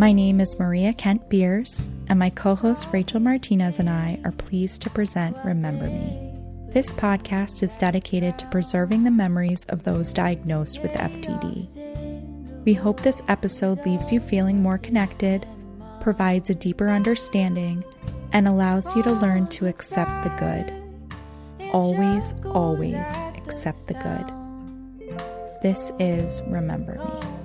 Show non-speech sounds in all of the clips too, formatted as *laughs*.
My name is Maria Kent Beers, and my co host Rachel Martinez and I are pleased to present Remember Me. This podcast is dedicated to preserving the memories of those diagnosed with FTD. We hope this episode leaves you feeling more connected, provides a deeper understanding, and allows you to learn to accept the good. Always, always accept the good. This is Remember Me.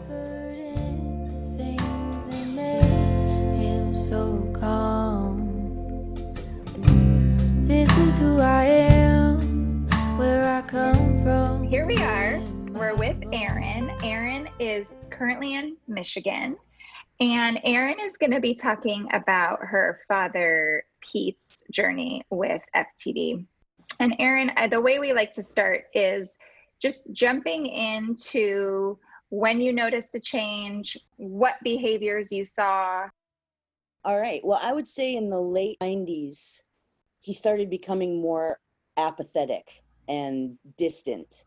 Is who I am, where I come from. Here we are. We're with Erin. Erin is currently in Michigan. And Erin is going to be talking about her father Pete's journey with FTD. And Erin, uh, the way we like to start is just jumping into when you noticed a change, what behaviors you saw. All right. Well, I would say in the late 90s, he started becoming more apathetic and distant.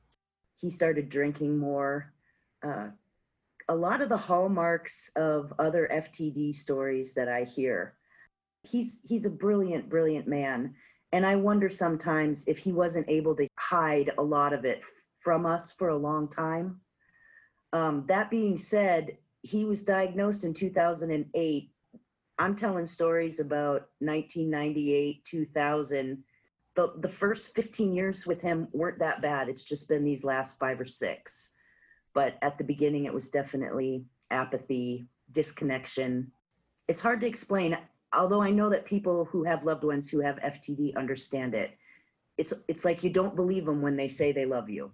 He started drinking more. Uh, a lot of the hallmarks of other FTD stories that I hear. He's he's a brilliant, brilliant man, and I wonder sometimes if he wasn't able to hide a lot of it from us for a long time. Um, that being said, he was diagnosed in 2008 I'm telling stories about 1998, 2000. The, the first 15 years with him weren't that bad. It's just been these last five or six. But at the beginning, it was definitely apathy, disconnection. It's hard to explain, although I know that people who have loved ones who have FTD understand it. It's, it's like you don't believe them when they say they love you.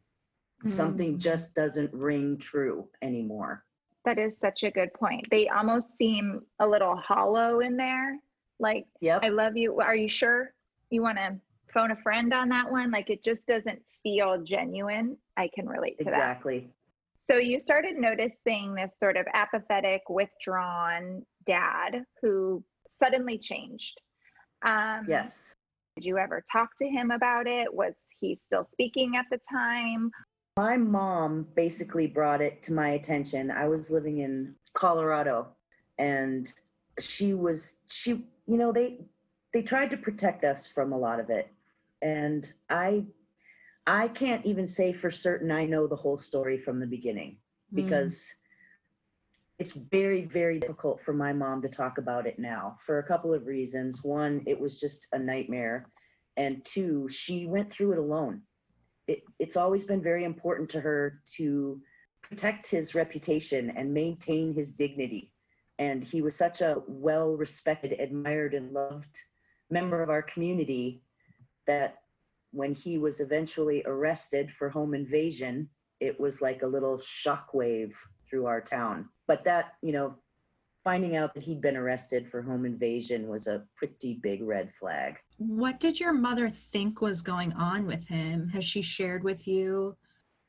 Mm-hmm. Something just doesn't ring true anymore. That is such a good point. They almost seem a little hollow in there. Like, yep. I love you. Are you sure you want to phone a friend on that one? Like, it just doesn't feel genuine. I can relate to exactly. that. Exactly. So, you started noticing this sort of apathetic, withdrawn dad who suddenly changed. Um, yes. Did you ever talk to him about it? Was he still speaking at the time? My mom basically brought it to my attention. I was living in Colorado and she was she you know they they tried to protect us from a lot of it. And I I can't even say for certain I know the whole story from the beginning hmm. because mm. it's very very difficult for my mom to talk about it now for a couple of reasons. One, it was just a nightmare and two, she went through it alone it, it's always been very important to her to protect his reputation and maintain his dignity. And he was such a well respected, admired, and loved member of our community that when he was eventually arrested for home invasion, it was like a little shockwave through our town. But that, you know, finding out that he'd been arrested for home invasion was a pretty big red flag. What did your mother think was going on with him? Has she shared with you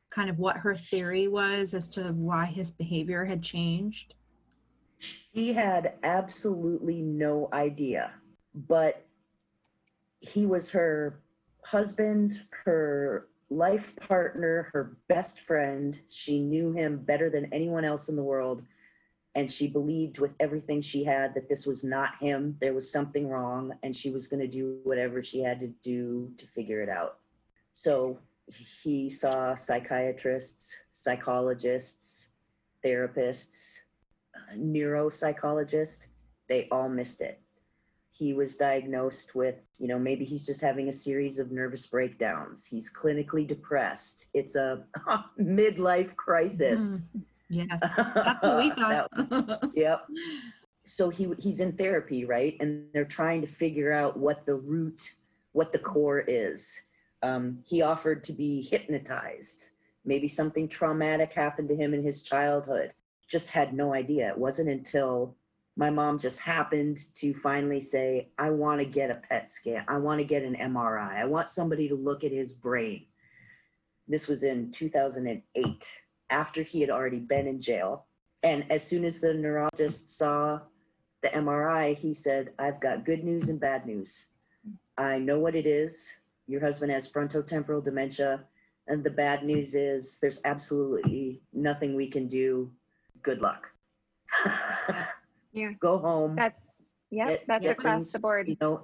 kind of what her theory was as to why his behavior had changed? She had absolutely no idea, but he was her husband, her life partner, her best friend. She knew him better than anyone else in the world and she believed with everything she had that this was not him. There was something wrong and she was going to do whatever she had to do to figure it out. So he saw psychiatrists psychologists therapists neuropsychologists they all missed it. He was diagnosed with you know maybe he's just having a series of nervous breakdowns. He's clinically depressed. It's a *laughs* midlife crisis. Mm-hmm Yes, *laughs* that's what we thought. *laughs* yep. So he he's in therapy, right? And they're trying to figure out what the root, what the core is. Um, he offered to be hypnotized. Maybe something traumatic happened to him in his childhood. Just had no idea. It wasn't until my mom just happened to finally say, I want to get a PET scan. I want to get an MRI. I want somebody to look at his brain. This was in 2008 after he had already been in jail. And as soon as the neurologist saw the MRI, he said, I've got good news and bad news. I know what it is. Your husband has frontotemporal dementia. And the bad news is there's absolutely nothing we can do. Good luck. Yeah. Go home. That's get- that's across things, the board. You know,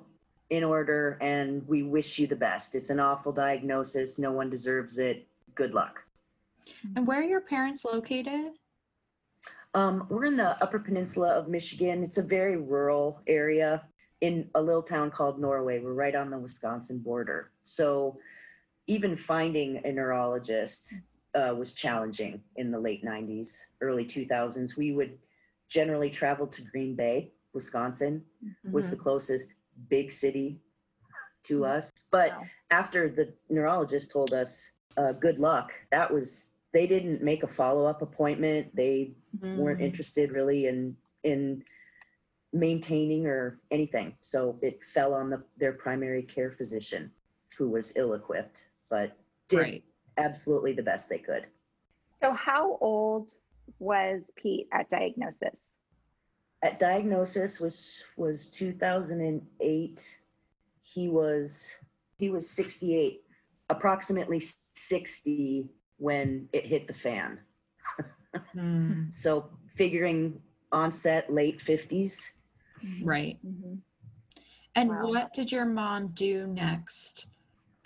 in order, and we wish you the best. It's an awful diagnosis. No one deserves it. Good luck. And where are your parents located? Um, we're in the Upper Peninsula of Michigan. It's a very rural area in a little town called Norway. We're right on the Wisconsin border. So even finding a neurologist uh, was challenging in the late 90s, early 2000s. We would generally travel to Green Bay, Wisconsin, was the closest big city to us. But Wow. after the neurologist told us, uh, good luck, that was, they didn't make a follow up appointment. They weren't Mm. interested really in in maintaining or anything so it fell on the their primary care physician who was ill equipped but did Right. absolutely the best they could So how old was Pete at diagnosis? at diagnosis which was 2008 he was he was 68 approximately 60 when it hit the fan Mm, *laughs* so figuring onset late 50s right. Mhm. And Wow. what did your mom do next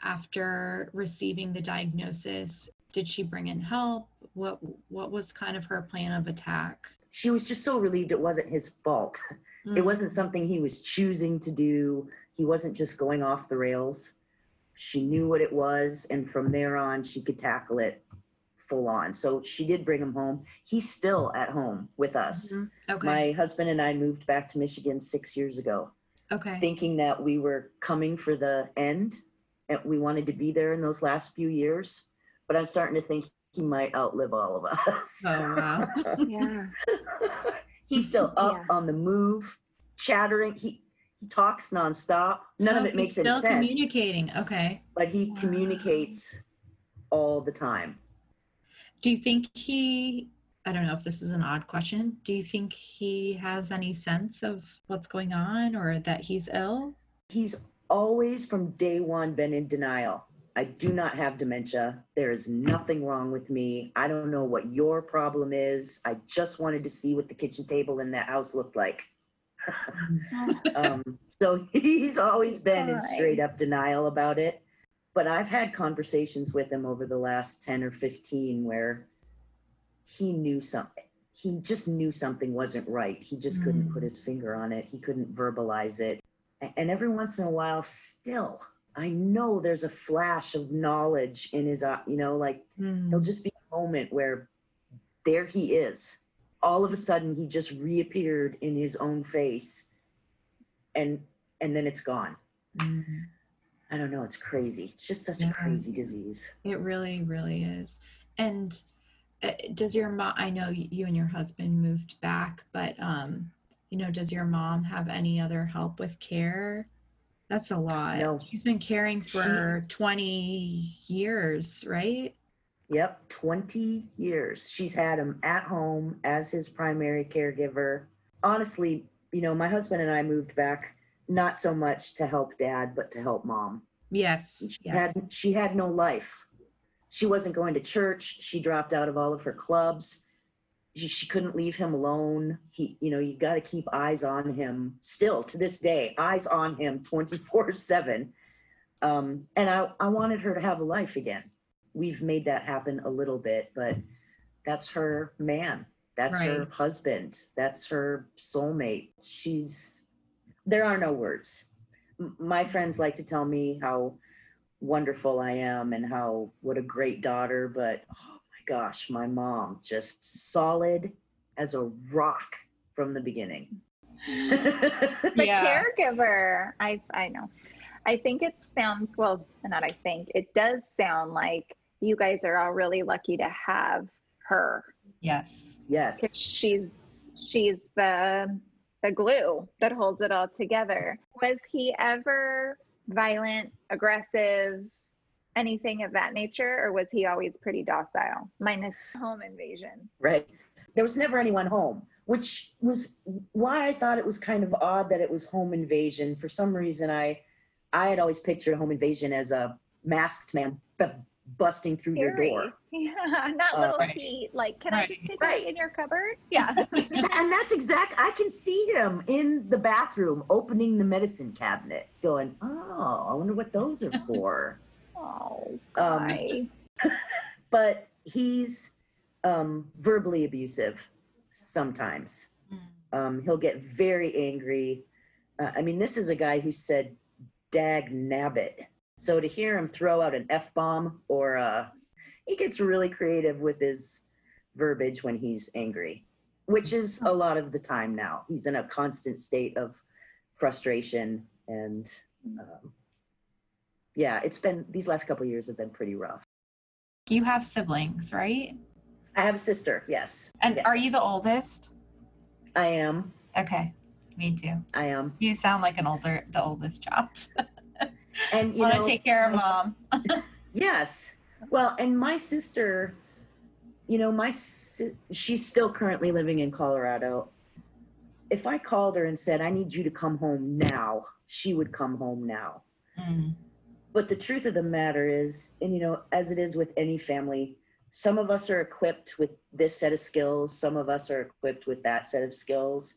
after receiving the diagnosis? Did she bring in help? What what was kind of her plan of attack? she was just so relieved it wasn't his fault It Mm, wasn't something he was choosing to do. He wasn't just going off the rails. She knew what it was, and from there on, she could tackle it full on. So she did bring him home. He's still at home with us. mhm. Okay. My husband and I moved back to Michigan six years ago, okay. thinking that we were coming for the end and we wanted to be there in those last few years. But I'm starting to think he might outlive all of us. Oh wow. *laughs* Yeah. *laughs* He's still up Yeah. on the move, chattering. He he talks nonstop. None of it makes he's any still communicating. Okay. but he Wow. communicates all the time. Do you think he I don't know if this is an odd question. Do you think he has any sense of what's going on or that he's ill? He's always from day one been in denial. I do not have dementia. There is nothing wrong with me. I don't know what your problem is. I just wanted to see what the kitchen table in that house looked like. *laughs* *laughs* um, so he's always been in straight up denial about it. But I've had conversations with him over the last 10 or 15 where he knew something. He just knew something wasn't right. He just couldn't Mm. put his finger on it. He couldn't verbalize it. And every once in a while, still, I know there's a flash of knowledge in his, eye. you know, like Mm, there'll just be a moment where there he is. All of a sudden, he just reappeared in his own face, and and then it's gone. mm. I don't know. It's crazy. It's just such Yeah. a crazy disease. It really, really is. And uh, does your mom, I know you and your husband moved back, but, um, you know, does your mom have any other help with care? That's a lot. No. She's been caring She- for 20 years, right? Yep, 20 years. She's had him at home as his primary caregiver. Honestly, you know, my husband and I moved back not so much to help dad, but to help mom. Yes. She Yes. had she had no life. She wasn't going to church. She dropped out of all of her clubs. She, she couldn't leave him alone. He, you know, you got to keep eyes on him. Still to this day, eyes on him 24 seven. Um, and I, I wanted her to have a life again. We've made that happen a little bit, but that's her man. That's her husband. That's her soulmate. She's, there are no words m- my friends like to tell me how wonderful I am and how what a great daughter, but oh my gosh, my mom just solid as a rock from the beginning. *laughs* the Yeah. caregiver i i know i think it sounds well not i think it does sound like you guys are all really lucky to have her Yes. yes. because she's she's the the glue that holds it all together was he ever violent aggressive anything of that nature or was he always pretty docile minus home invasion Right. There was never anyone home, which was why I thought it was kind of odd that it was home invasion. For some reason, I I had always pictured home invasion as a masked man b- busting through your door. Yeah, *laughs* not Uh, little Right. Pete. Like, can I just take Right. right. in your cupboard? Yeah. *laughs* and that's exact. I can see him in the bathroom opening the medicine cabinet, going, "Oh, I wonder what those are *laughs* for." oh, Um, but he's um, verbally abusive sometimes. Um, he'll get very angry. Uh, I mean, this is a guy who said "dag nabbit," so to hear him throw out an f bomb or uh, he gets really creative with his verbiage when he's angry, which is a lot of the time now. He's in a constant state of frustration and. Um, yeah, it's been these last couple years have been pretty rough. You have siblings, right? I have a sister, yes. And Yes. are you the oldest? I am. Okay, me too. I am. You sound like an older, the oldest child. *laughs* And you Want know, to take care of mom. *laughs* yes. Well, and my sister, you know, my si- she's still currently living in Colorado. If I called her and said, "I need you to come home now," she would come home now. Mm, But the truth of the matter is, and you know, as it is with any family, some of us are equipped with this set of skills, some of us are equipped with that set of skills.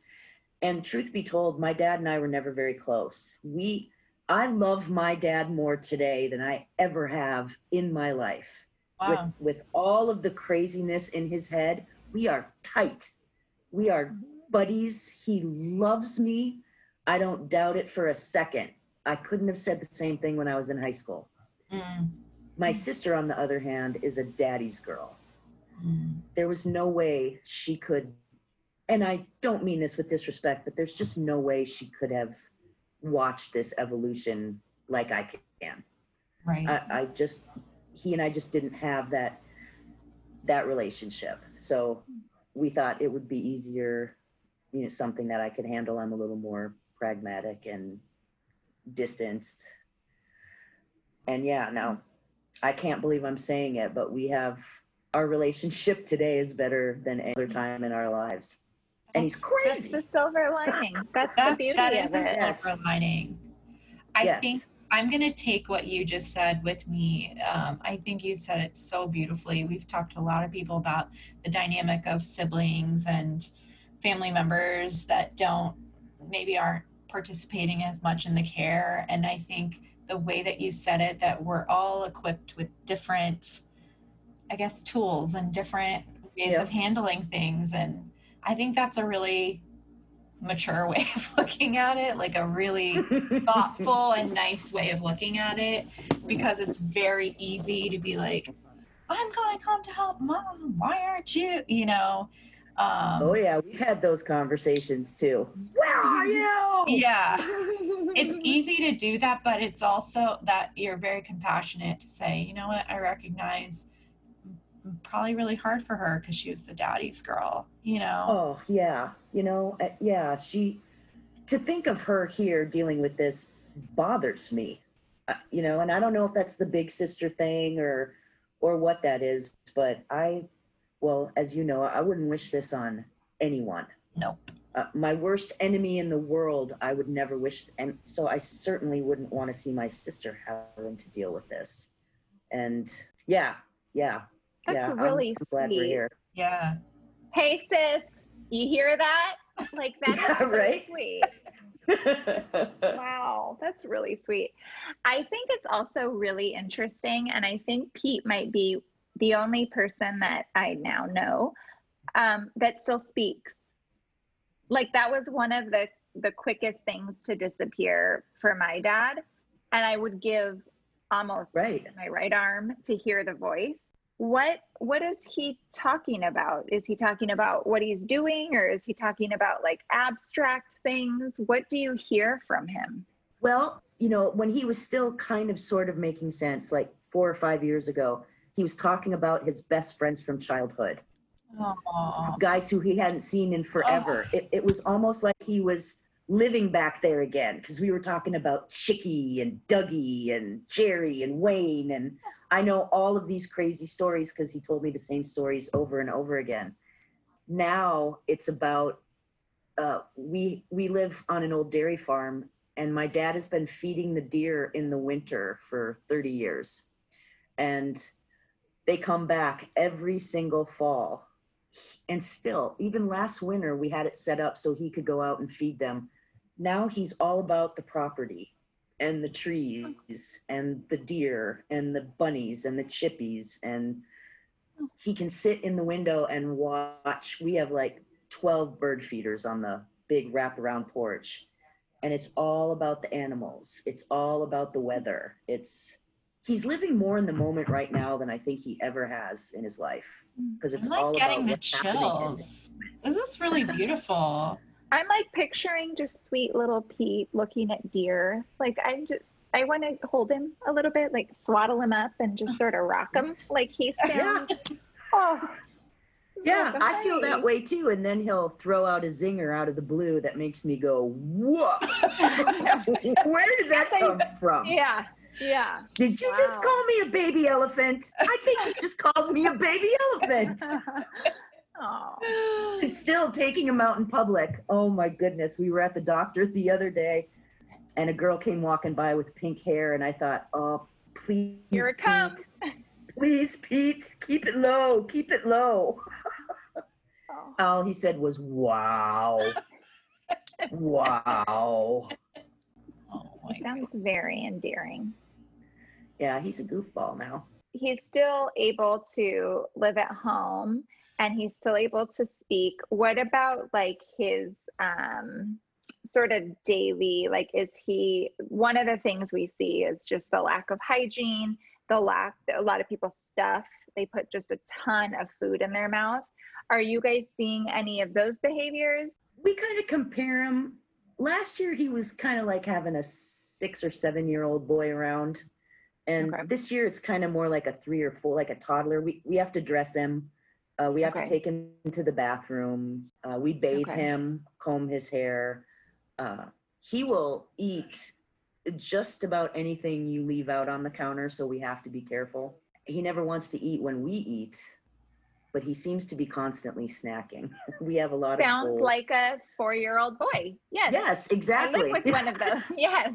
And truth be told, my dad and I were never very close. We I love my dad more today than I ever have in my life. wow. With with all of the craziness in his head, we are tight. We are buddies. He loves me. I don't doubt it for a second. I couldn't have said the same thing when I was in high school. Mm, My sister, on the other hand, is a daddy's girl. mm, There was no way she could, and I don't mean this with disrespect, but there's just no way she could have watched this evolution like I can. right. I, I just, he and I just didn't have that, that relationship. So we thought it would be easier, you know, something that I could handle. I'm a little more pragmatic and distanced. And yeah, now I can't believe I'm saying it, but we have our relationship *laughs* today is better than any other time in our lives. And he's That's- That's the silver lining. *laughs* That's the beauty that of is a it. Yes. silver lining. I Yes. think I'm going to take what you just said with me. Um, I think you said it so beautifully. We've talked to a lot of people about the dynamic of siblings and family members that don't, maybe aren't participating as much in the care. And I think the way that you said it, that we're all equipped with different, I guess, tools and different ways Yeah. of handling things. And I think that's a really mature way of *laughs* looking at it, like a really *laughs* thoughtful and nice way of looking at it because it's very easy to be like i'm going home to help mom. Why aren't you? You know? Um Oh yeah, we've had those conversations too. Where are you? *laughs* yeah. It's easy to do that but it's also that you're very compassionate to say you know what? I recognize probably really hard for her because she was the daddy's girl you know Oh yeah, you know, uh, yeah. She to think of her here dealing with this bothers me, uh, you know. And I don't know if that's the big sister thing or or what that is, but I, well, as you know, I wouldn't wish this on anyone. nope Uh, my worst enemy in the world, I would never wish, and so I certainly wouldn't want to see my sister having to deal with this. And yeah, yeah, That's yeah. I'm- really I'm glad we're sweet. here. yeah Hey sis, you hear that? *laughs* Like that's Yeah, so right? sweet. *laughs* Wow, that's really sweet. I think it's also really interesting, and I think Pete might be the only person that I now know um, that still speaks. Like that was one of the the quickest things to disappear for my dad, and I would give almost Right. my right arm to hear the voice. What what is he talking about? Is he talking about what he's doing, or is he talking about like abstract things? What do you hear from him? Well, you know, when he was still kind of sort of making sense, like four or five years ago, he was talking about his best friends from childhood, Aw. guys who he hadn't seen in forever. It, it was almost like he was living back there again because we were talking about Chicky and Dougie and Jerry and Wayne. And I know all of these crazy stories because he told me the same stories over and over again. Now it's about uh, we we live on an old dairy farm and my dad has been feeding the deer in the winter for 30 years and they come back every single fall. And still, even last winter, we had it set up so he could go out and feed them. Now he's all about the property and the trees and the deer and the bunnies and the chippies. And he can sit in the window and watch. We have like 12 bird feeders on the big wraparound porch. And it's all about the animals, it's all about the weather. It's he's living more in the moment right now than I think he ever has in his life because it's I'm like all getting about the chills. This is really beautiful. I'm like picturing just sweet little Pete looking at deer. Like I'm just I want to hold him a little bit, like swaddle him up and just sort of rock him. *laughs* Like he Yeah, sounds oh yeah, I feel that way too. And then he'll throw out a zinger out of the blue that makes me go, "Whoa! *laughs* Where did that That's how you- come from? Yeah. Yeah. Did you just call me a baby elephant? I think you just called me a baby elephant." *laughs* oh. *gasps* And still taking him out in public. Oh my goodness. We were at the doctor the other day and a girl came walking by with pink hair and I thought, oh, please. Here it comes. *laughs* Please, Pete, keep it low, keep it low. Oh. All he said was, wow. *laughs* wow. Oh my Sounds very endearing. Yeah, he's a goofball now. He's still able to live at home and he's still able to speak. What about like his um sort of daily like is he one of the things we see is just the lack of hygiene, the lack a lot of people stuff. They put just a ton of food in their mouth. Are you guys seeing any of those behaviors? We kind of compare him. Last year, he was kind of like having a six or seven year old boy around. And Okay. this year, it's kind of more like a three or four, like a toddler. We, we have to dress him. Uh, we have Okay. to take him to the bathroom. Uh, we bathe Okay. him, comb his hair. Uh, he will eat just about anything you leave out on the counter, so we have to be careful. He never wants to eat when we eat, but he seems to be constantly snacking. *laughs* we have a lot of Sounds bowls. like a four-year-old boy. Yes. Yes, I exactly. live with one of those. *laughs* Yes.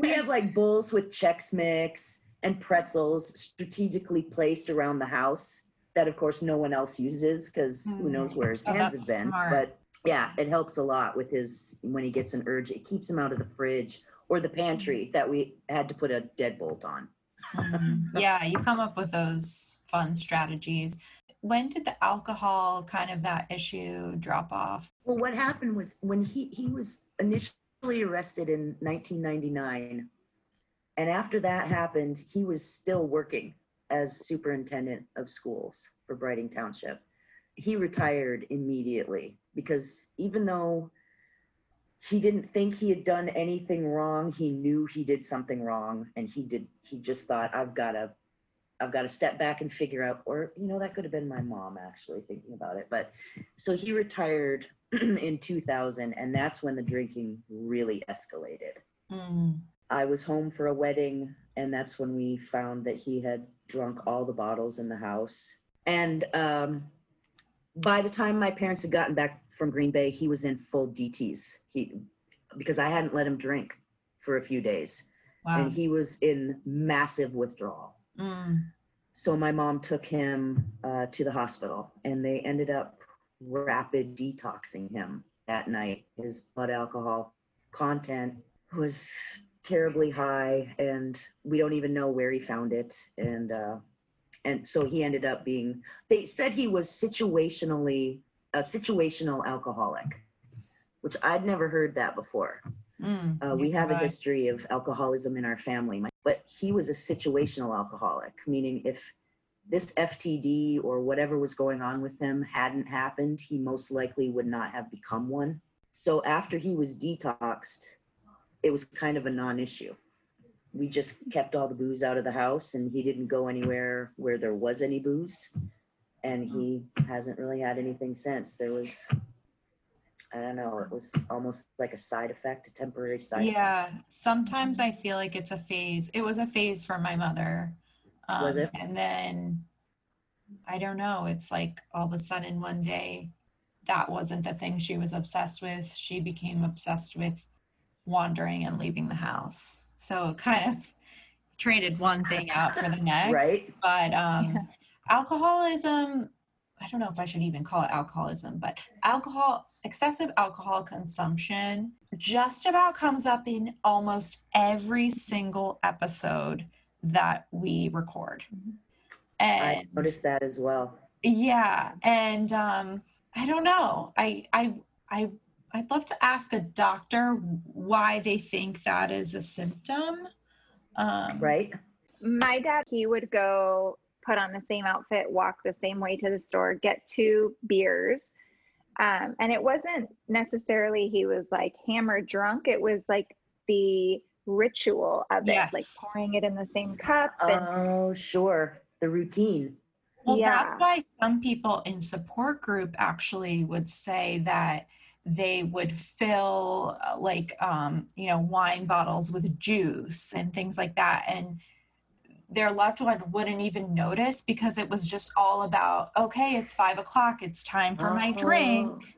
we have like *laughs* bowls with Chex Mix and pretzels strategically placed around the house that, of course, no one else uses because who knows where his Oh, hands have been. smart. But yeah, it helps a lot with his when he gets an urge. It keeps him out of the fridge or the pantry that we had to put a deadbolt on. Mm, yeah, you come up with those fun strategies. When did the alcohol kind of that issue drop off? Well, what happened was when he he was initially arrested in 1999, and after that happened, he was still working as superintendent of schools for Breitung Township. He retired immediately because even though he didn't think he had done anything wrong, he knew he did something wrong, and he did. He just thought, "I've got to." I've got to step back and figure out, or, you know, that could have been my mom actually thinking about it. But so he retired *clears throat* in 2000, and that's when the drinking really escalated. Mm, I was home for a wedding, and that's when we found that he had drunk all the bottles in the house. And um, by the time my parents had gotten back from Green Bay, he was in full DTs. He because I hadn't let him drink for a few days, wow. and he was in massive withdrawal. Mm, So my mom took him uh, to the hospital, and they ended up rapid detoxing him that night. His blood alcohol content was terribly high, and we don't even know where he found it. And uh, and so he ended up being. They said he was situationally a situational alcoholic, which I'd never heard that before. mm, Uh, we neither have a have history of alcoholism in our family, My- but he was a situational alcoholic, meaning if this FTD or whatever was going on with him hadn't happened, he most likely would not have become one. So after he was detoxed, it was kind of a non issue. We just kept all the booze out of the house and he didn't go anywhere where there was any booze. And he hasn't really had anything since. There was, I don't know, it was almost like a side effect, a temporary side Yeah, effect. sometimes I feel like it's a phase. It was a phase for my mother. Um, Was it? And then I don't know, it's like all of a sudden one day that wasn't the thing she was obsessed with. She became obsessed with wandering and leaving the house. So kind of *laughs* traded one thing out for the *laughs* next. Right? But um, alcoholism i don't know if i should even call it alcoholism but alcohol excessive alcohol consumption just about comes up in almost every single episode that we record And I noticed that as well. yeah and um i don't know i i i i'd love to ask a doctor why they think that is a symptom um Right? my dad he would go put on the same outfit walk the same way to the store get two beers um, and it wasn't necessarily he was like hammered drunk it was like the ritual of it like pouring it in the same cup and Oh, sure. The routine. Well, that's why some people in support group actually would say that they would fill uh, like um, you know wine bottles with juice and things like that, and their loved one wouldn't even notice because it was just all about okay, it's five o'clock, it's time for my drink.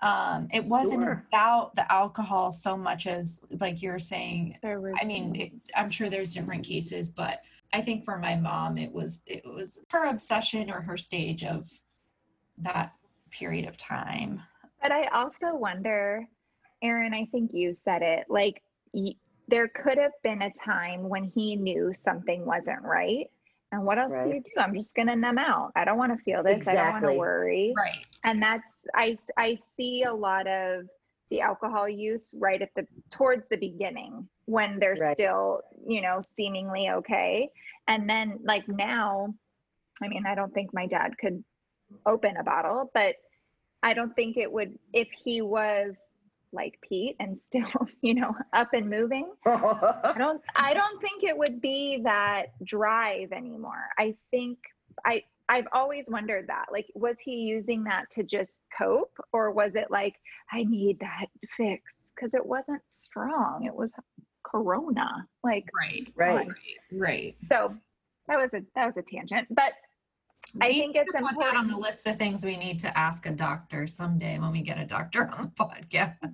Um, it wasn't Sure. about the alcohol so much as like you're saying I mean, it, I'm sure there's different cases, but I think for my mom, it was it was her obsession or her stage of that period of time. But I also wonder, Erin, I think you said it, like y- there could have been a time when he knew something wasn't right. And what else do you do? I'm just going to numb out. I don't want to feel this. I don't want to worry. Right. And that's, I, I see a lot of the alcohol use right at the, towards the beginning when they're Right. still, you know, seemingly okay. And then like now, I mean, I don't think my dad could open a bottle, but I don't think it would if he was like Pete and *laughs* still, you know, up and moving. I *laughs* don't I don't think it would be that drive anymore. I think I I've always wondered that. Like was he using that to just cope or was it like I need that fix cuz it wasn't strong. It was corona. Like Right. Right. Right. so that was a that was a tangent. But I think it's could put that on the list of things we need to ask a doctor someday when we get a doctor on the *laughs* podcast. *laughs*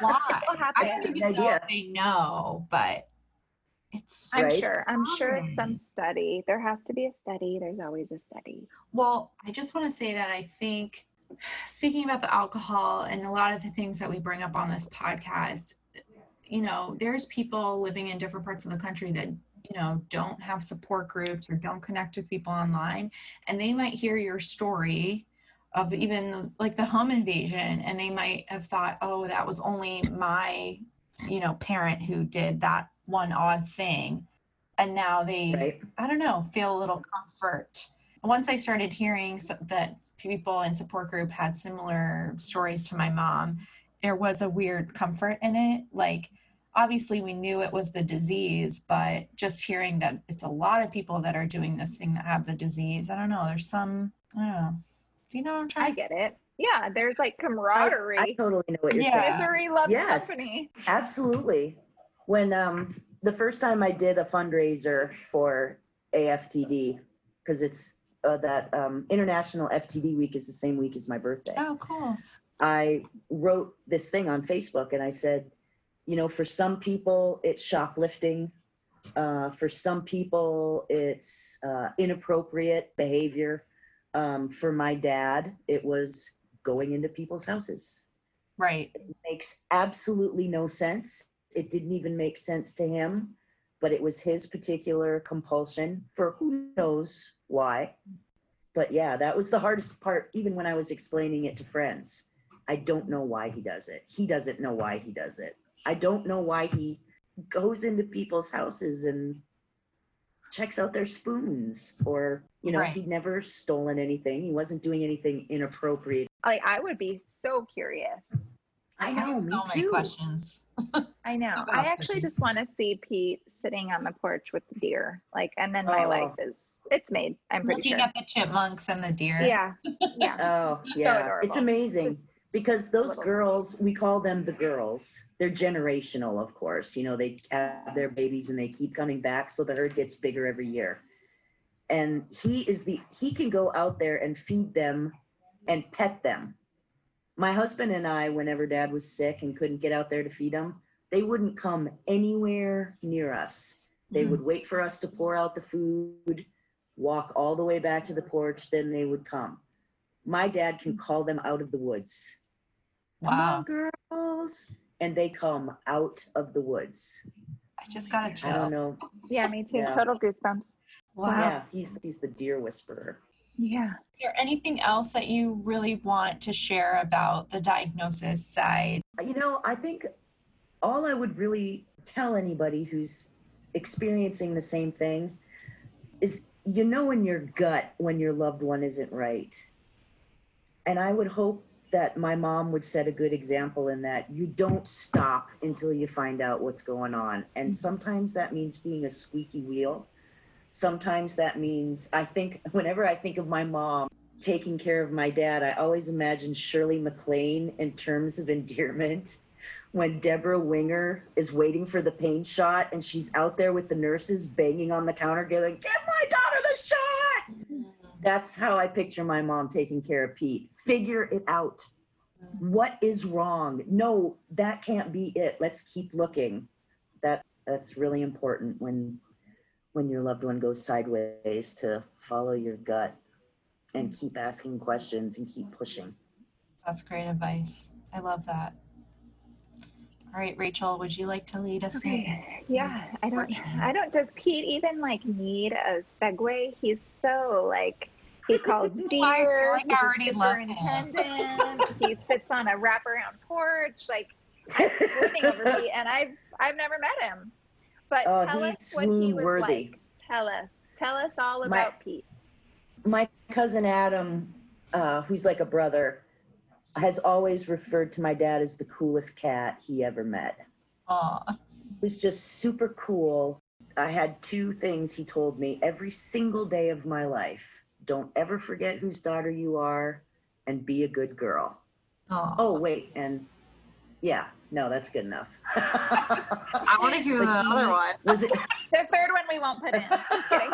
Why? What I don't happened? even know idea. if they know, but it's I'm Right. sure. I'm sure it's some study. There has to be a study. There's always a study. Well, I just want to say that I think, speaking about the alcohol and a lot of the things that we bring up on this podcast, you know, there's people living in different parts of the country that, you know, don't have support groups or don't connect with people online. And they might hear your story of even like the home invasion and they might have thought, oh, that was only my, you know, parent who did that one odd thing. And now they, right? I don't know, feel a little comfort. Once I started hearing that people in support group had similar stories to my mom, there was a weird comfort in it. Like, obviously, we knew it was the disease, but just hearing that it's a lot of people that are doing this thing that have the disease, I don't know. There's some, I don't know. Do you know what I'm I trying to say? get it. Yeah, there's like I, camaraderie. I totally know what you're Yeah. saying. Misery loves Yes. company. Absolutely. When um the first time I did a fundraiser for AFTD, because it's uh, that um, International FTD Week is the same week as my birthday. Oh, cool. I wrote this thing on Facebook and I said, you know, for some people it's shoplifting. Uh, for some people it's uh, inappropriate behavior. Um, for my dad, it was going into people's houses Right. It makes absolutely no sense. It didn't even make sense to him, but it was his particular compulsion for who knows why. But yeah, that was the hardest part, even when I was explaining it to friends. I don't know why he does it. He doesn't know why he does it. I don't know why he goes into people's houses and checks out their spoons or, you know, Right. he'd never stolen anything. He wasn't doing anything inappropriate. Like I would be so curious. I I know, have me so many too. questions. *laughs* I know. I actually deer. just want to see Pete sitting on the porch with the deer. Like, and then my Oh. life is it's made. I'm pretty Looking sure. at the chipmunks and the deer. Yeah. Yeah. *laughs* Oh, yeah. It's amazing Just because those girls, we call them the girls. They're generational, of course. You know, they have their babies and they keep coming back. So the herd gets bigger every year. And he is the, he can go out there and feed them and pet them. My husband and I, whenever dad was sick and couldn't get out there to feed them they wouldn't come anywhere near us. They Mm. would wait for us to pour out the food. walk all the way back to the porch, then they would come. My dad can call them out of the woods. Come Wow. on, girls. And they come out of the woods. I just got a I don't know. Yeah, me too. Yeah. Total goosebumps. Wow. Yeah, he's he's the deer whisperer. Yeah. Is there anything else that you really want to share about the diagnosis side? You know, I think all I would really tell anybody who's experiencing the same thing is you know in your gut when your loved one isn't right. And I would hope that my mom would set a good example in that you don't stop until you find out what's going on. And mm-hmm. sometimes that means being a squeaky wheel. Sometimes that means, I think, *laughs* whenever I think of my mom taking care of my dad, I always imagine Shirley MacLaine in terms of endearment. *laughs* When Debra Winger is waiting for the pain shot and she's out there with the nurses banging on the counter, going, Give my daughter the shot! Mm-hmm. That's how I picture my mom taking care of Pete. Figure it out. What is wrong? No, that can't be it. Let's keep looking. That that's really important when when your loved one goes sideways to follow your gut and keep asking questions and keep pushing. That's great advice. I love that. All right, Rachel, would you like to lead us in? Okay. Yeah. I don't I don't does Pete even like need a segue? He's so like he *laughs* calls I feel deer. like I already love him. he sits on a wraparound porch. Like swooning over Pete and I've I've never met him. But Oh, tell us he's what he was swoon-worthy. like. Tell us. Tell us all My- about Pete. My cousin Adam, uh, who's like a brother, has always referred to my dad as the coolest cat he ever met. Aw. He was just super cool. I had two things he told me every single day of my life. Don't ever forget whose daughter you are and be a good girl. Aw. Oh, wait, and yeah, no, that's good enough. *laughs* I want to hear But the he- other one. Was it? *laughs* The third one we won't put in. Just kidding.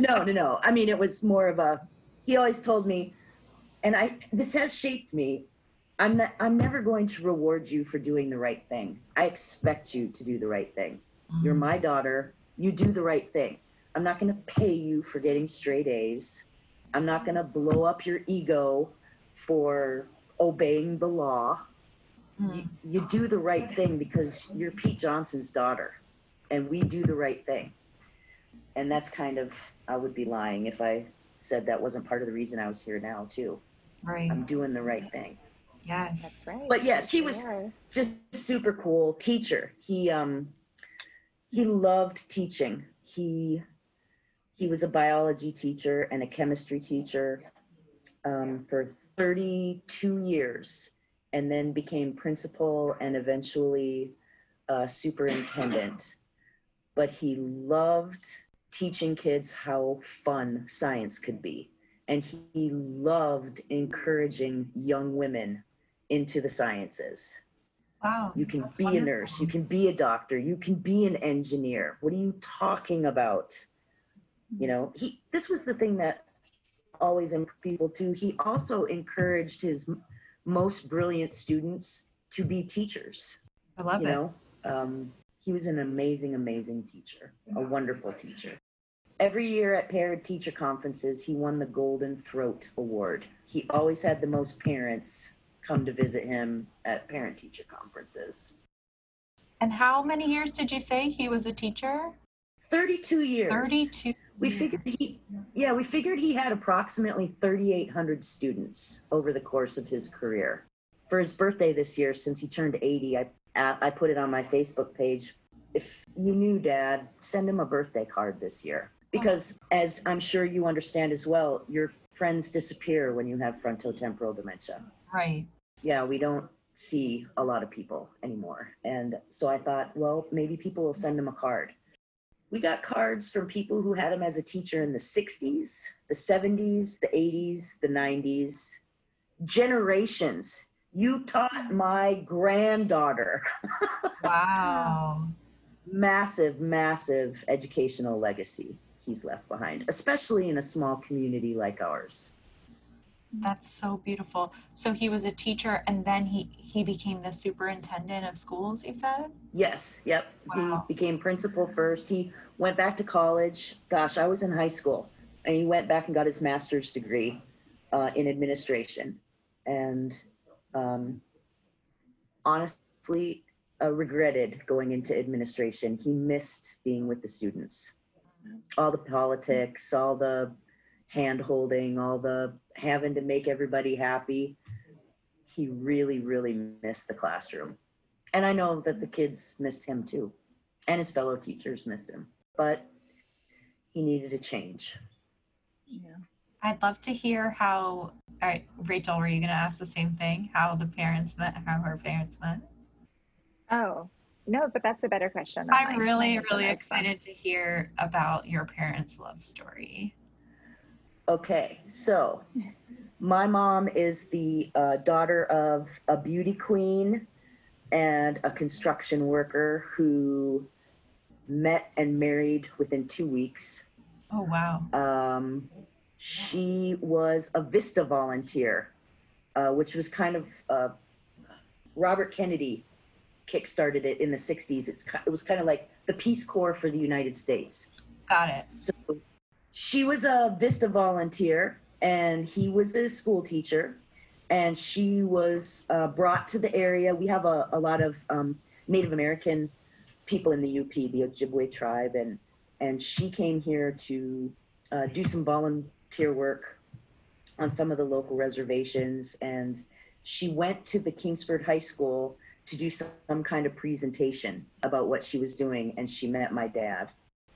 *laughs* no, no, no. I mean, it was more of a. He always told me, and I. This has shaped me. I'm not. I'm never going to reward you for doing the right thing. I expect you to do the right thing. You're mm-hmm. my daughter. You do the right thing. I'm not going to pay you for getting straight A's. I'm not going to blow up your ego for obeying the law. Mm. You, you do the right thing because you're Pete Johnson's daughter, and we do the right thing. And that's kind of, I would be lying if I said that wasn't part of the reason I was here now, too. Right. I'm doing the right thing. Yes. That's right. But yes, he was Sure. just super cool teacher. He um he loved teaching. He he was a biology teacher and a chemistry teacher um, for 32 years, and then became principal and eventually uh, superintendent. But he loved teaching kids how fun science could be, and he loved encouraging young women into the sciences. Wow. You can be a nurse, you can be a doctor, you can be an engineer. What are you talking about? You know, he this was the thing that always people too. He also encouraged his most brilliant students to be teachers. I love it. you it. know, um, he was an amazing, amazing teacher, a wonderful teacher. Every year at parent teacher conferences, he won the Golden Throat Award. He always had the most parents come to visit him at parent teacher conferences. And how many years did you say he was a teacher? 32 years. 32. We figured he, yeah, we figured he had approximately 3,800 students over the course of his career. For his birthday this year, since he turned 80, I, I put it on my Facebook page. If you knew Dad, send him a birthday card this year. Oh. Because, as I'm sure you understand as well, your friends disappear when you have frontotemporal dementia Right. yeah, we don't see a lot of people anymore. And so I thought, well, maybe people will send him a card. We got cards from people who had him as a teacher in the 60s, the 70s, the 80s, the 90s, generations. You taught my granddaughter. *laughs* Wow. massive, massive educational legacy he's left behind, especially in a small community like ours. That's so beautiful. So he was a teacher and then he he became the superintendent of schools, you said? Yes, yep. Wow. He became principal first. He went back to college. Gosh, I was in high school. And he went back and got his master's degree uh, in administration. And um, honestly, uh, regretted going into administration. He missed being with the students. All the politics, all the hand holding, all the having to make everybody happy. He really, really missed the classroom. And I know that the kids missed him too, and his fellow teachers missed him, but he needed a change. Yeah. I'd love to hear how all right, Rachel, were you gonna ask the same thing? How the parents met, how her parents met? Oh, no, but that's a better question. than I'm mine. really, Mine is the really next one. excited to hear about your parents' love story. Okay, so my mom is the uh, daughter of a beauty queen and a construction worker who met and married within two weeks. Oh wow. Um, she was a Vista volunteer, uh, which was kind of uh, Robert Kennedy kickstarted it in the 60s. It's it was kind of like the Peace Corps for the United States. Got it. So she was a Vista volunteer, and he was a school teacher. And she was uh, brought to the area. We have a, a lot of um, Native American people in the UP, the Ojibwe tribe, and and she came here to uh, do some volunteer work on some of the local reservations. And she went to the Kingsford High School to do some, some kind of presentation about what she was doing, and she met my dad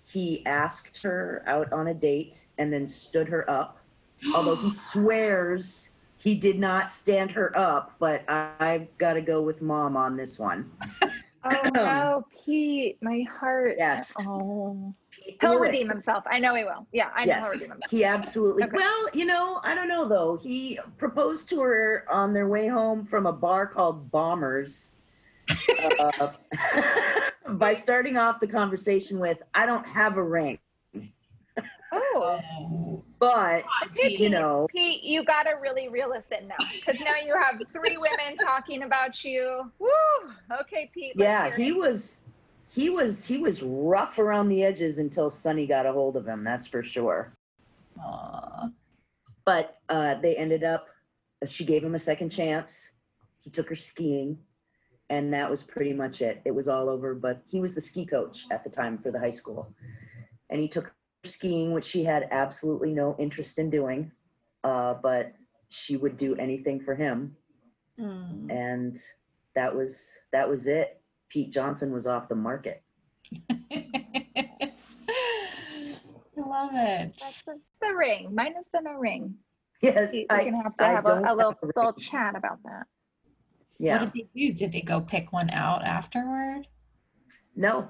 he asked her out on a date and then stood her up. *gasps* Although he swears he did not stand her up, but I, I've got to go with mom on this one. *laughs* Oh no, Pete, my heart. Yes. Oh, He he'll redeem himself. I know he will. Yeah, I know he'll redeem himself. he absolutely. Okay. Well, you know, I don't know though. He proposed to her on their way home from a bar called Bombers. Uh, *laughs* by starting off the conversation with, "I don't have a ring," Oh, but Pete, you know, Pete, you gotta really reel us in now, because now you have three women *laughs* talking about you. Woo! Okay, Pete. yeah he it. was he was he was rough around the edges until sonny got a hold of him that's for sure Aw. but uh, they ended up she gave him a second chance he took her skiing and that was pretty much it it was all over but he was the ski coach at the time for the high school and he took her skiing which she had absolutely no interest in doing uh, but she would do anything for him Mm. and that was that was it pete johnson was off the market *laughs* I love it. That's the, the ring. Minus the no ring. yes Pete, I- We're gonna have to I have a, don't a little have a little chat about that. Yeah What did they do? Did they go pick one out afterward? No,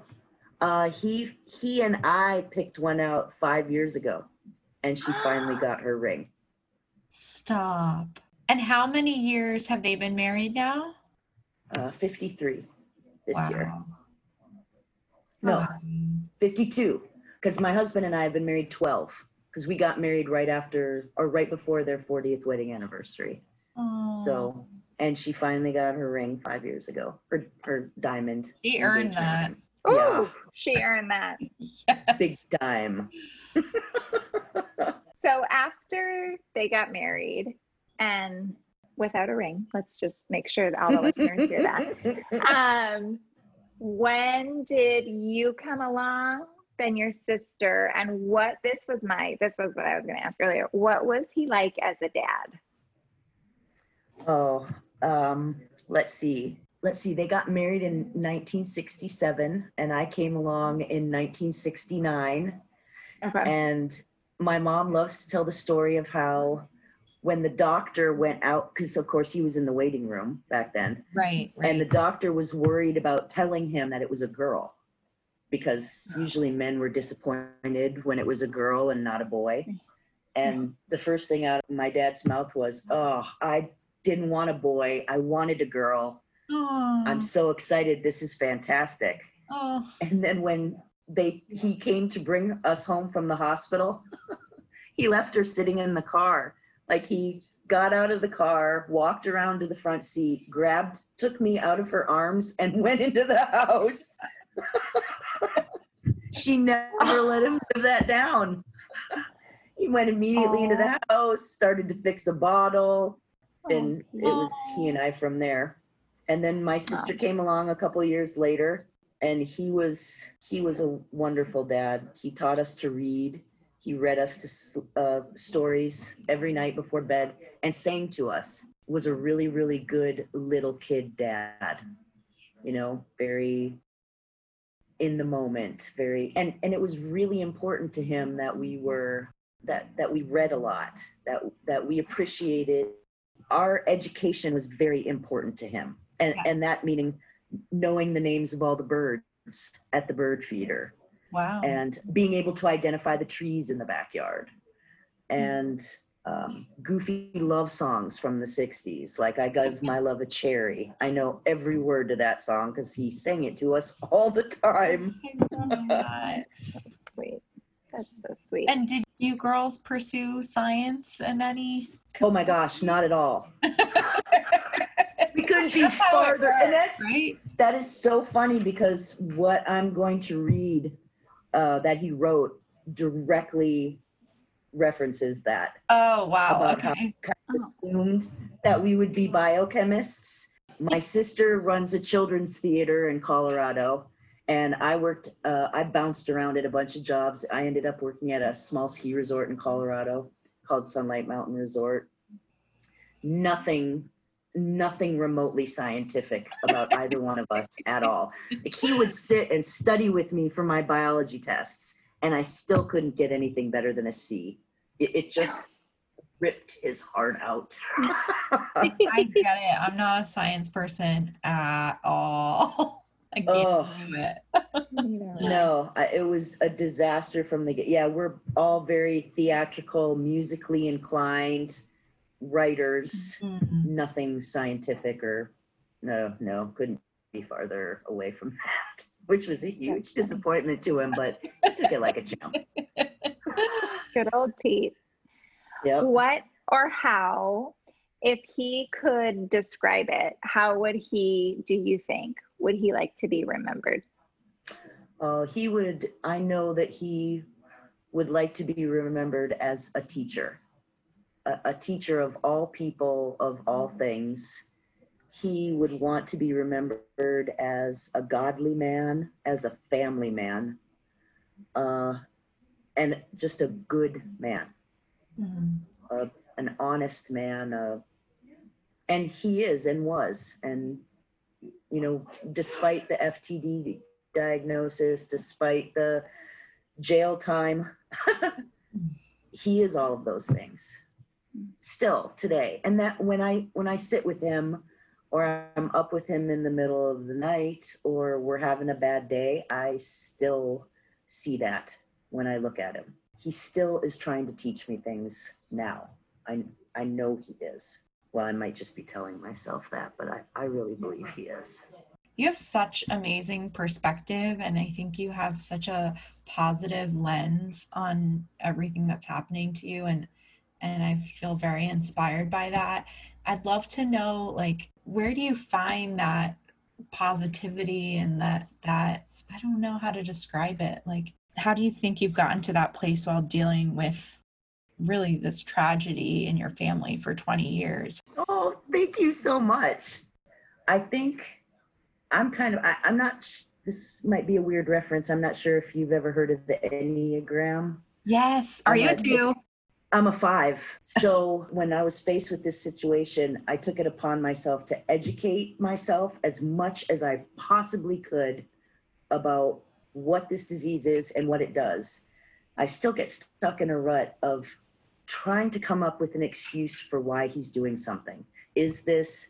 uh, he he and I picked one out five years ago, and she finally *gasps* got her ring. Stop. And how many years have they been married now? Uh, Fifty-three this year. No, Wow. fifty-two, because my husband and I have been married twelve. Because we got married right after or right before their fortieth wedding anniversary. So, and she finally got her ring five years ago. Her her diamond. She earned that. ring. Ooh, Yeah. she earned that. Big dime. *laughs* So after they got married and without a ring, let's just make sure that all the listeners hear that. *laughs* Um, when did you come along? Then your sister, and what this was my this was what I was going to ask earlier. What was he like as a dad? Oh, um, let's see. Let's see. They got married in 1967, and I came along in 1969. Okay. And my mom loves to tell the story of how when the doctor went out, because of course he was in the waiting room back then, Right, right. and the doctor was worried about telling him that it was a girl, because usually men were disappointed when it was a girl and not a boy. And the first thing out of my dad's mouth was, "Oh, I didn't want a boy. I wanted a girl. Aw. I'm so excited. This is fantastic." Oh, And then when they he came to bring us home from the hospital, *laughs* he left her sitting in the car. Like he got out of the car, walked around to the front seat, grabbed, took me out of her arms, and *laughs* went into the house. *laughs* she never let him live that down. He went immediately into the house, started to fix a bottle, and it was he and I from there. And then my sister came along a couple years later, and he was he was a wonderful dad. He taught us to read. He read us to s- uh, stories every night before bed and sang to us. Was a really really good little kid dad. You know, very in the moment, very and and it was really important to him that we were that that we read a lot, that that we appreciated our education was very important to him and and that meaning knowing the names of all the birds at the bird feeder Wow. and being able to identify the trees in the backyard and um, goofy love songs from the 60s like i gave my love a cherry i know every word to that song because he sang it to us *laughs* all the time *laughs* I love that. *laughs* That's sweet. That's so sweet. And did you girls pursue science in any? Oh my gosh not at all *laughs* we couldn't be how farther and that's right? that is so funny because what I'm going to read uh, that he wrote directly references that. Oh wow. About how- Okay. Kind of assumed that we would be biochemists. My sister runs a children's theater in Colorado, and I worked. Uh, I bounced around at a bunch of jobs. I ended up working at a small ski resort in Colorado called Sunlight Mountain Resort. Nothing nothing remotely scientific about *laughs* either one of us at all. Like he would sit and study with me for my biology tests, and I still couldn't get anything better than a C. It, it just ripped his heart out. *laughs* I get it. I'm not a science person at all. I can't Oh. do it. *laughs* no, I, it was a disaster from the get. Yeah, we're all very theatrical, musically inclined writers. Mhm. Nothing scientific or no, no, couldn't be farther away from that. *laughs* Which was a huge disappointment to him, but he took it like a champ. *laughs* Good old Pete. Yep. What or how, if he could describe it, how would he, do you think, would he like to be remembered? Uh, he would, I know that he would like to be remembered as a teacher, a, a teacher of all people, of all things. He would want to be remembered as a godly man, as a family man, uh, and just a good man, Mhm. a, an honest man. Uh, and he is and was. And, you know, despite the FTD diagnosis, despite the jail time, *laughs* he is all of those things still today. And that when I when I sit with him or I'm up with him in the middle of the night or we're having a bad day, I still see that when I look at him. He still is trying to teach me things now. I I know he is. Well, I might just be telling myself that, but I, I really believe he is. You have such amazing perspective, and I think you have such a positive lens on everything that's happening to you, and and I feel very inspired by that. I'd love to know, like, where do you find that positivity and that that I don't know how to describe it. Like, how do you think you've gotten to that place while dealing with really this tragedy in your family for 20 years? Oh, thank you so much. I think I'm kind of, I, I'm not, this might be a weird reference. I'm not sure if you've ever heard of the Enneagram. Yes. Are you Uh, too? I'm a five. So when I was faced with this situation, I took it upon myself to educate myself as much as I possibly could about what this disease is and what it does. I still get stuck in a rut of trying to come up with an excuse for why he's doing something. Is this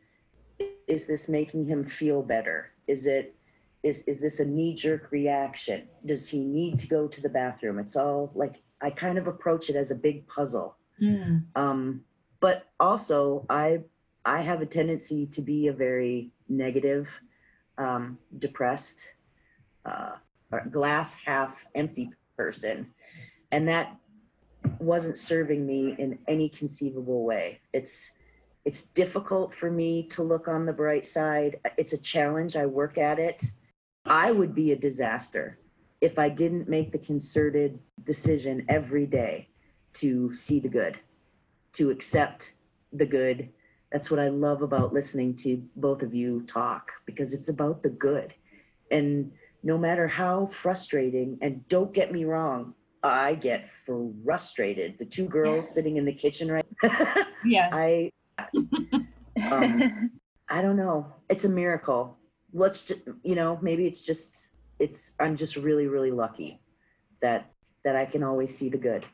is this making him feel better? Is it is is this a knee jerk reaction? Does he need to go to the bathroom? It's all like I kind of approach it as a big puzzle. Mm. Um, but also, I I have a tendency to be a very negative, um, depressed, uh, glass half empty person, and that wasn't serving me in any conceivable way. It's It's difficult for me to look on the bright side. It's a challenge. I work at it. I would be a disaster if I didn't make the concerted decision every day to see the good, to accept the good. That's what I love about listening to both of you talk because it's about the good. And no matter how frustrating, and don't get me wrong, I get frustrated. The two girls sitting in the kitchen right *laughs* Yes. I um, *laughs* I don't know. It's a miracle. Let's just, you know, maybe it's just, it's, I'm just really, really lucky that, that I can always see the good.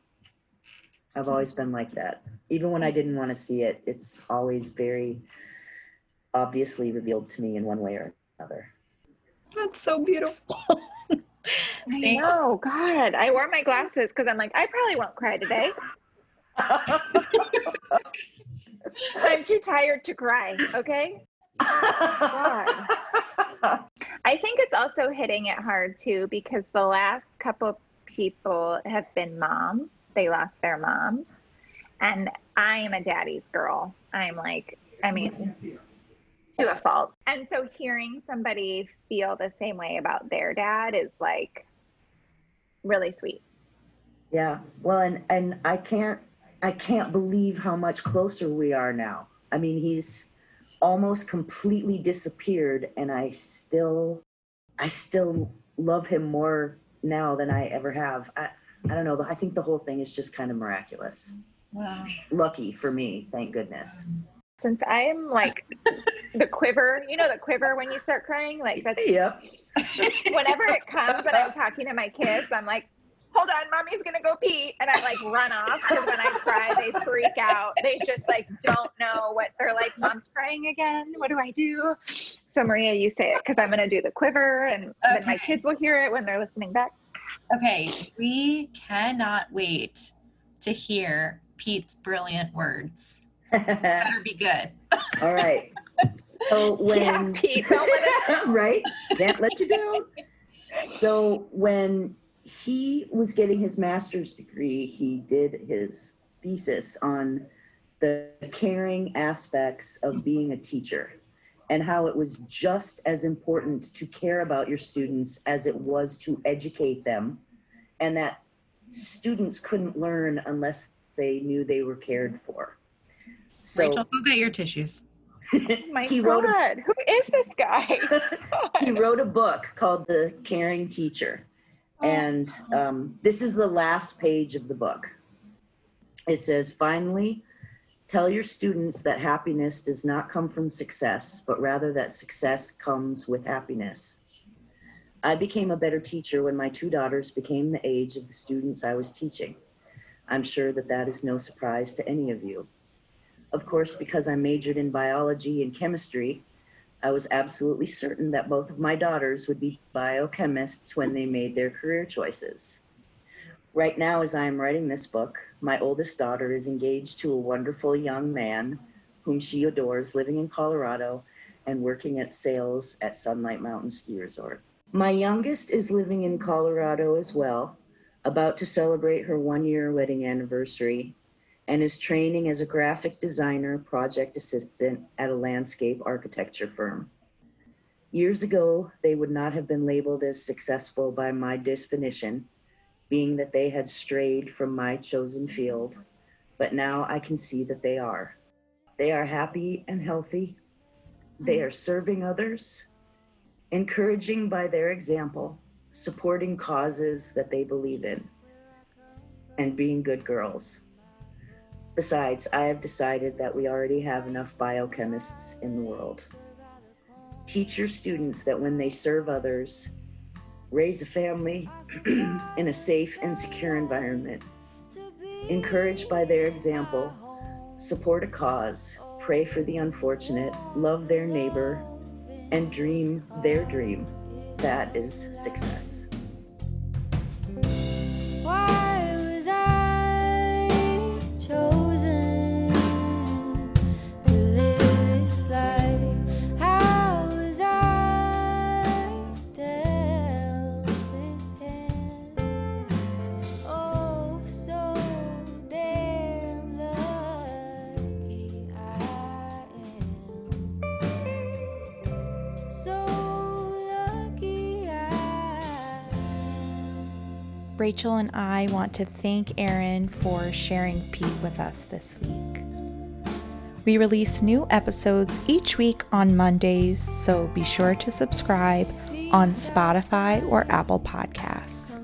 I've always been like that. Even when I didn't want to see it, it's always very obviously revealed to me in one way or another. That's so beautiful. *laughs* I Thank- know, God. I wore my glasses because I'm like, I probably won't cry today. *laughs* I'm too tired to cry. Okay. *laughs* I think it's also hitting it hard too because the last couple people have been moms. They lost their moms. And I am a daddy's girl. I'm like, I mean, to a fault. And so hearing somebody feel the same way about their dad is like really sweet. Yeah. Well, and and I can't I can't believe how much closer we are now. I mean, he's almost completely disappeared and I still I still love him more now than I ever have. I I don't know. I think the whole thing is just kind of miraculous. Wow. Lucky for me, thank goodness. Since I am like the quiver, you know, the quiver when you start crying, like that's Yep. *laughs* whenever it comes and I'm talking to my kids, I'm like, hold on, mommy's gonna go pee. And I like run off because when I cry, they freak out. They just like don't know what they're like, mom's crying again. What do I do? So, Maria, you say it because I'm gonna do the quiver and then my kids will hear it when they're listening back. Okay, we cannot wait to hear Pete's brilliant words. *laughs* Better be good. All right. *laughs* So *laughs* when Yeah, Pete, don't let *laughs* right? Can't let you down. So when he was getting his master's degree, he did his thesis on the caring aspects of being a teacher and how it was just as important to care about your students as it was to educate them and that students couldn't learn unless they knew they were cared for. So Rachel, go get your tissues. *laughs* My He wrote a- who is this guy? *laughs* he wrote a book called The Caring Teacher. And um, this is the last page of the book. It says, finally, tell your students that happiness does not come from success, but rather that success comes with happiness. I became a better teacher when my two daughters became the age of the students I was teaching. I'm sure that that is no surprise to any of you. Of course, because I majored in biology and chemistry, I was absolutely certain that both of my daughters would be biochemists when they made their career choices. Right now, as I am writing this book, my oldest daughter is engaged to a wonderful young man whom she adores living in Colorado and working at sales at Sunlight Mountain Ski Resort. My youngest is living in Colorado as well, about to celebrate her one year wedding anniversary, and is training as a graphic designer project assistant at a landscape architecture firm. Years ago, they would not have been labeled as successful by my definition, being that they had strayed from my chosen field, but now I can see that they are. They are happy and healthy. They mm-hmm. are serving others, encouraging by their example, supporting causes that they believe in, and being good girls. Besides, I have decided that we already have enough biochemists in the world. Teach your students that when they serve others, raise a family *clears throat* in a safe and secure environment, encouraged by their example, support a cause, pray for the unfortunate, love their neighbor, and dream their dream. That is success. Rachel and I want to thank Erin for sharing Pete with us this week. We release new episodes each week on Mondays, so be sure to subscribe on Spotify or Apple Podcasts.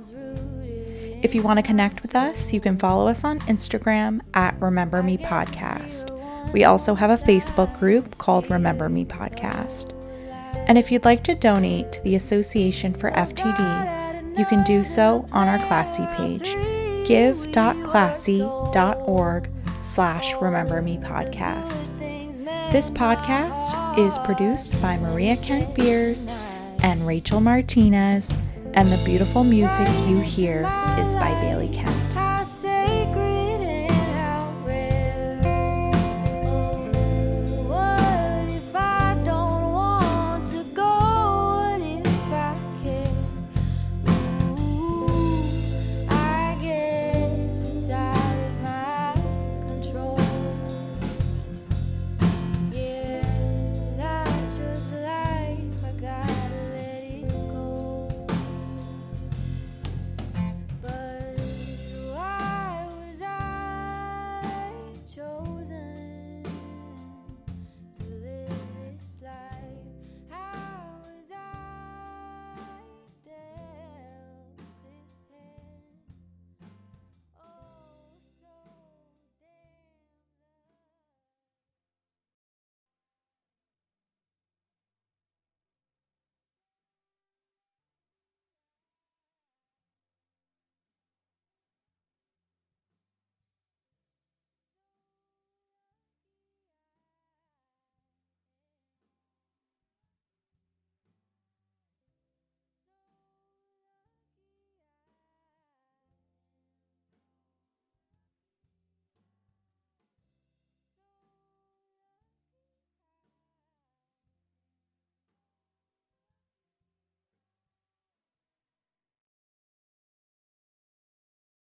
If you want to connect with us, you can follow us on Instagram at Remember Me Podcast. We also have a Facebook group called Remember Me Podcast. And if you'd like to donate to the Association for FTD, you can do so on our Classy page, give.classy.org slash Remember Me Podcast. This podcast is produced by Maria Kent Beers and Rachel Martinez, and the beautiful music you hear is by Bailey Kent.